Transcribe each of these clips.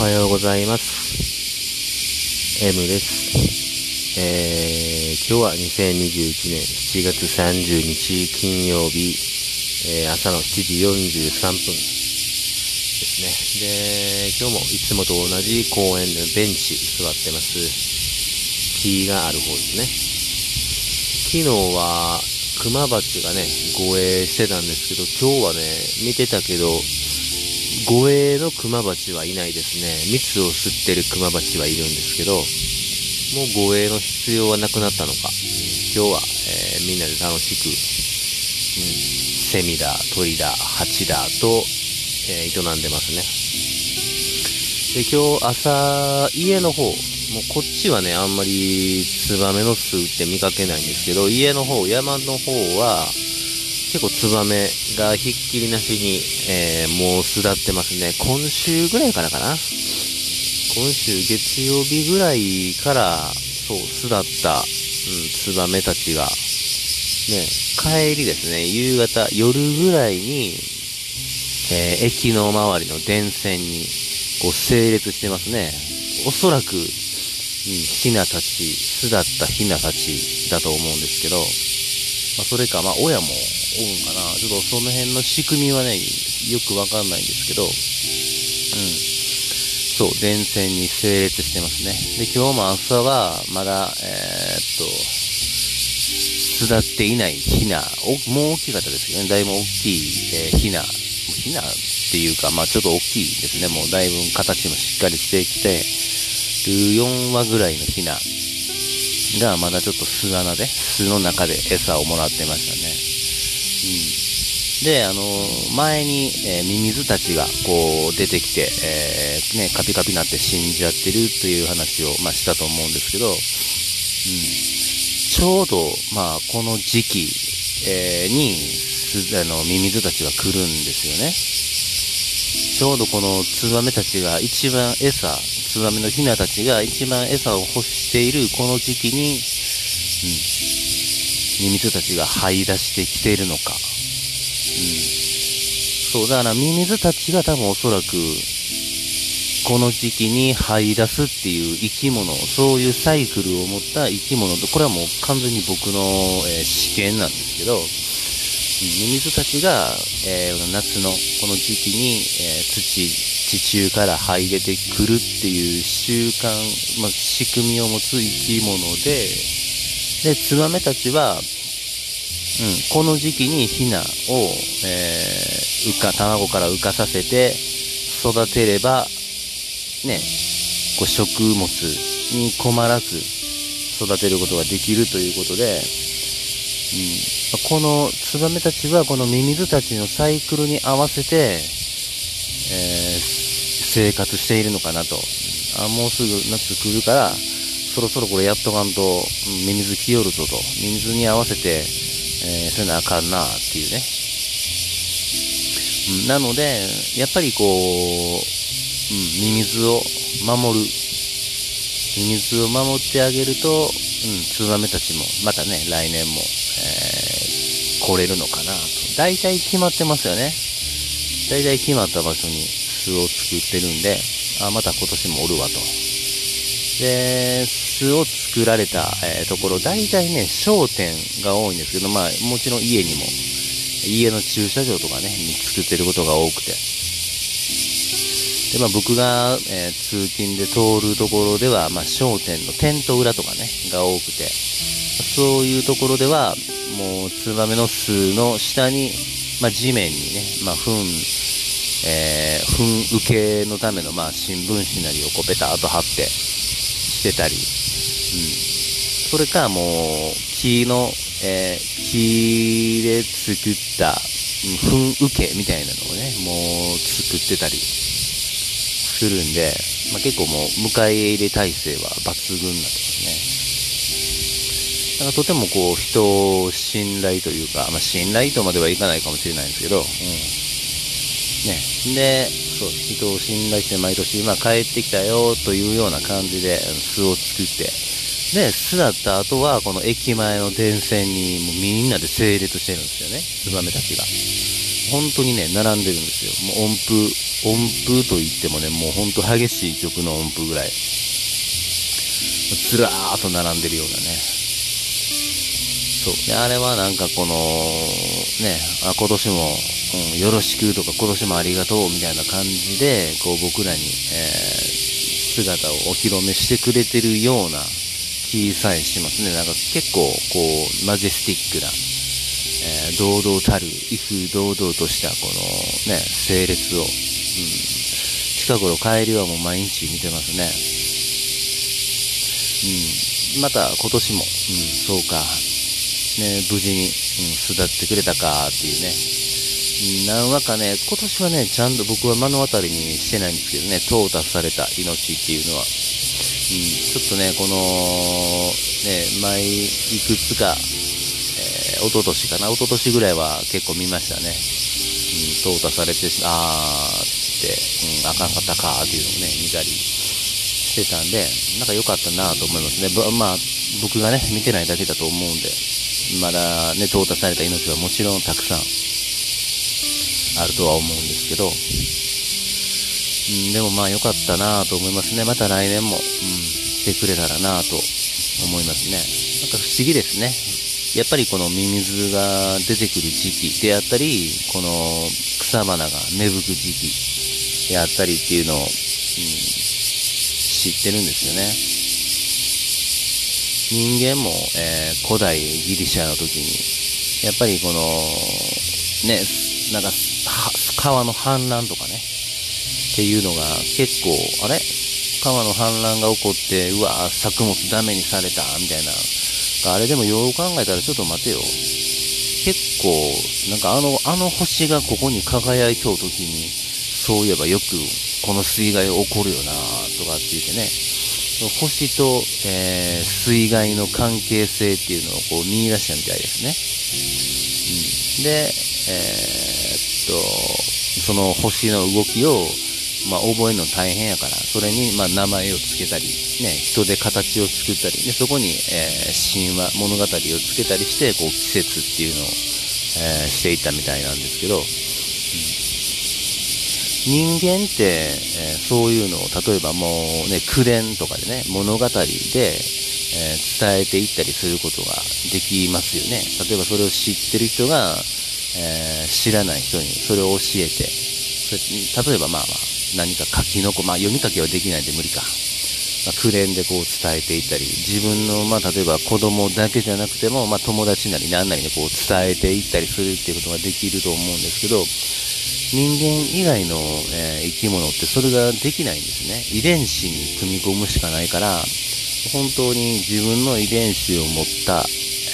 おはようございます。M です。えー、今日は2021年7月30日金曜日、えー、朝の7時43分ですね。で、今日もいつもと同じ公園でベンチ座ってます。木がある方ですね。昨日は熊鉢がね、護衛してたんですけど、今日はね、見てたけど、護衛のクマバチはいないですね。蜜を吸ってるクマバチはいるんですけど、もう護衛の必要はなくなったのか。今日は、えー、みんなで楽しく、うん、セミだ、鳥だ、蜂だと、えー、営んでますね。で、今日朝、家の方、もうこっちはね、あんまりツバメの巣って見かけないんですけど、家の方、山の方は、結構ツバメがひっきりなしに、えー、もう巣立ってますね。今週ぐらいからかな今週月曜日ぐらいから、そう、巣立った、うん、ツバメたちが、ね、帰りですね、夕方、夜ぐらいに、えー、駅の周りの電線に、こう、整列してますね。おそらく、うん、ヒナたち、巣立ったヒナたちだと思うんですけど、まあ、それか、まあ、親もおるんかな。ちょっとその辺の仕組みはね、よくわかんないんですけど、うん。そう、電線に整列してますね。で、今日も朝は、まだ、えー、っと、巣立っていないヒナ、おもう大きかったですけどね、だいぶ大きい、えー、ヒナ、ヒナっていうか、まあちょっと大きいですね。もうだいぶ形もしっかりしてきて、4羽ぐらいのヒナがまだちょっと巣穴で、巣の中で餌をもらってましたね。うん。で、あの前に、えー、ミミズたちがこう出てきて、えー、ね、カピカピになって死んじゃってるという話を、まあ、したと思うんですけど、うん。ちょうど、まあ、この時期、えー、に、あの、ミミズたちが来るんですよね。ちょうどこのツバメたちが一番餌、ツバメのヒナたちが一番餌を欲しているこの時期に、うん、ミミズたちが這い出してきているのか。うん。そう、だからミミズたちが多分おそらく、この時期に這い出すっていう生き物、そういうサイクルを持った生き物と、これはもう完全に僕の、えー、試験なんですけど、ミミズたちが、えー、夏のこの時期に、えー、土、地中から這い出てくるっていう習慣、まあ、仕組みを持つ生き物で、で、ツバメたちは、うん、この時期にヒナを、えー、浮か、卵から浮かさせて育てれば、ね、こう食物に困らず育てることができるということで、うん、このツバメたちはこのミミズたちのサイクルに合わせて、えー、生活しているのかなと。あ、もうすぐ夏来るから、そろそろこれやっとかんと、ミミズ来よるぞと。ミミズに合わせて、えー、せなあかんなっていうね。なので、やっぱりこう、うん、ミミズを守る。ミミズを守ってあげると、うん、ツバメたちも、またね、来年も、えー、来れるのかなと。大体決まってますよね。大体決まった場所に巣を作ってるんで、あ、また今年もおるわと。で、巣を作られた、えー、ところ、大体ね、商店が多いんですけど、まあ、もちろん家にも、家の駐車場とかね、に作ってることが多くて。で、まあ僕が、えー、通勤で通るところでは、まあ商店のテント裏とかね、が多くて、そういうところでは、もうツバメの巣の下に、まあ地面にね、まあ糞、えー、糞受けのための、まあ新聞紙なりをこうペターと貼って、してたり、うん。それかもう、木の、えー、木で作った、うん、糞受けみたいなのをね、もう作ってたりするんで、まあ、結構もう迎え入れ体制は抜群なんですね。だからとてもこう人を信頼というか、まあ、信頼とまではいかないかもしれないんですけど、うん。ね。で、そう、人を信頼して毎年、まあ、帰ってきたよというような感じで巣を作って、で、巣だった後は、この駅前の電線にもうみんなで整列してるんですよね。ツバメたちが。本当にね、並んでるんですよ。もう音符、音符と言ってもね、もう本当激しい曲の音符ぐらい、ずらーっと並んでるようなね。そう。で、あれはなんかこの、ね、あ、今年も、うん、よろしくとか今年もありがとうみたいな感じで、こう僕らに、えー、姿をお披露目してくれてるような気さえしますね。なんか結構、こう、マジェスティックな、えー、堂々たる、威風堂々としたこのね、整列を、うん、近頃帰りはもう毎日見てますね。うん、また今年も、うん、そうか、ね、無事に、うん、巣立ってくれたかっていうね、何話かね、今年はね、ちゃんと僕は目の当たりにしてないんですけどね、淘汰された命っていうのは。うん、ちょっとね、この、ね、前、いくつか、えー、一昨年かな、一昨年ぐらいは結構見ましたね。うん、淘汰されて、あーって、うん、あかんかったかっていうのをね、見たりしてたんで、なんか良かったなと思いますね。まあ、僕がね、見てないだけだと思うんで、まだね、淘汰された命はもちろんたくさんあるとは思うんですけど、うん、でもまあ良かったなと思いますね。また来年も、うん、来てくれたらなと思いますね。なんか不思議ですね。やっぱりこのミミズが出てくる時期であったり、この草花が芽吹く時期であったりっていうのを、うん、知ってるんですよね。人間も、えー、古代ギリシャの時に、やっぱりこの、ね、なんか川の氾濫とかね、っていうのが結構、あれ？川の氾濫が起こって、うわぁ作物ダメにされた、みたいな。あれでもよう考えたらちょっと待てよ。結構、なんかあの、あの星がここに輝いとう時に、そういえばよくこの水害起こるよなとかって言ってね、星と、えー、水害の関係性っていうのをこう見出したみたいですね。うん、で、えー、と、その星の動きを、まあ、覚えるの大変やから、それに、まあ、名前を付けたり、ね、人で形を作ったり、で、そこに、えー、神話、物語を付けたりして、こう、季節っていうのを、えー、していったみたいなんですけど、うん、人間って、えー、そういうのを、例えばもうね、口伝とかでね、物語で、え伝えていったりすることができますよね。例えばそれを知ってる人が、えー、知らない人にそれを教えて、例えばまあまあ、何か書き残、まあ読み書きはできないんで無理か。まあ、クレーンでこう伝えていったり、自分の、まあ、例えば子供だけじゃなくても、まあ、友達なり何なりにこう伝えていったりするっていうことができると思うんですけど、人間以外の、えー、生き物ってそれができないんですね。遺伝子に組み込むしかないから、本当に自分の遺伝子を持った、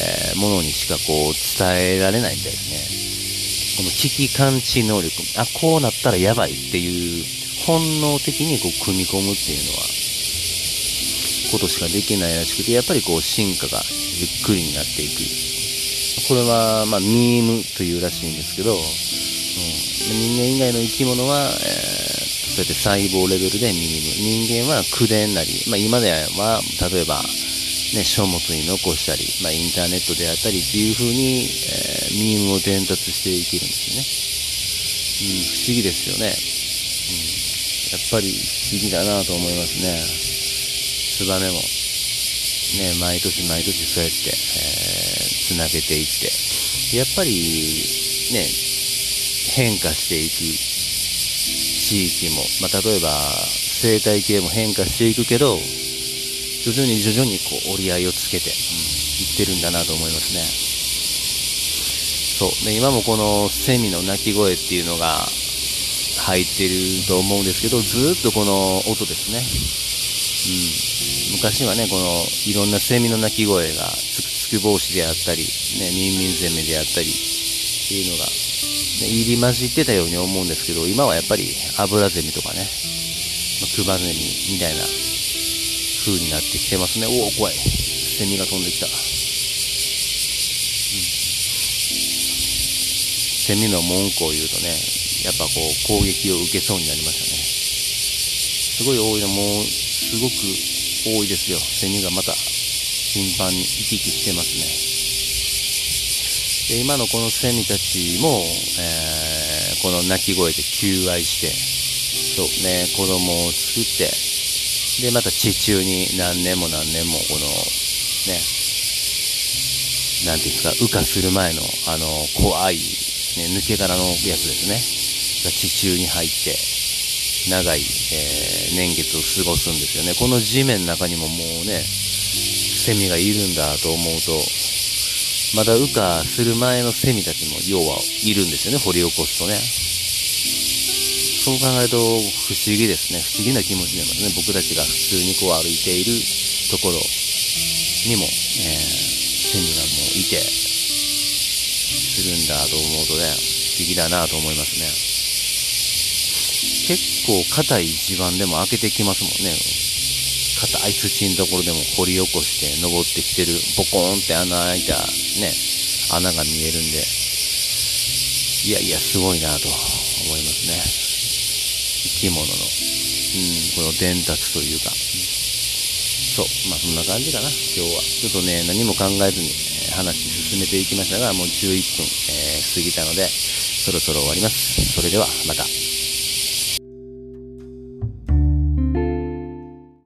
えー、ものにしかこう伝えられないみたいですね。この危機感知能力、あ、こうなったらやばいっていう本能的にこう組み込むっていうのは、ことしかできないらしくて、やっぱりこう進化がゆっくりになっていく。これは、まあ、ミームというらしいんですけど、うん、人間以外の生き物は、えー、そうやって細胞レベルでミーム。人間は口伝なり、まあ、今では、例えば、ね、書物に残したり、まあ、インターネットであったりっていう風に、えー、ミームを伝達していけるんですよね。うん、不思議ですよね。うん、やっぱり不思議だなと思いますね。ツバメも、ね、毎年毎年そうやって、えー、繋げていって、やっぱり、ね、変化していく地域も、まあ、例えば生態系も変化していくけど、徐々に徐々にこう折り合いをつけて、うん、いってるんだなと思いますね。そう。で、今もこのセミの鳴き声っていうのが入ってると思うんですけど、ずっとこの音ですね。うん。昔はね、このいろんなセミの鳴き声がつくつく帽子であったり、ね、ミンミンゼメであったりっていうのが、ね、入り混じってたように思うんですけど、今はやっぱりアブラゼミとかね、まクバゼミみたいな風になってきてますね。おお、怖い。セミが飛んできた。うん、セミの文句を言うとね、やっぱこう攻撃を受けそうになりましたね。すごい多いの、もう、すごく多いですよ。セミがまた頻繁に行き来してますね。で今のこのセミたちも、えこの鳴き声で求愛して、そうね、子供を作って、で、また地中に何年も何年もこの、ね、なんていうんですか、羽化する前の、あの、怖い、ね、抜け殻のやつですね、が地中に入って、長い、えー、年月を過ごすんですよね。この地面の中にももうね、セミがいるんだと思うと、まだ羽化する前のセミたちも要はいるんですよね、掘り起こすとね。そう考えると不思議ですね。不思議な気持ちになりますね。僕たちが普通にこう歩いているところにも、えー、セミがもいて、するんだと思うとね、不思議だなと思いますね。結構硬い地盤でも開けてきますもんね。硬い土のところでも掘り起こして登ってきてる、ボコーンって穴開いたね、穴が見えるんで、いやいや、すごいなと思いますね。生き物の、うん、この伝達というか、そう、まあそんな感じかな、今日は。ちょっとね、何も考えずに、え、話進めていきましたが、もう11分、えー、過ぎたので、そろそろ終わります。それでは、また。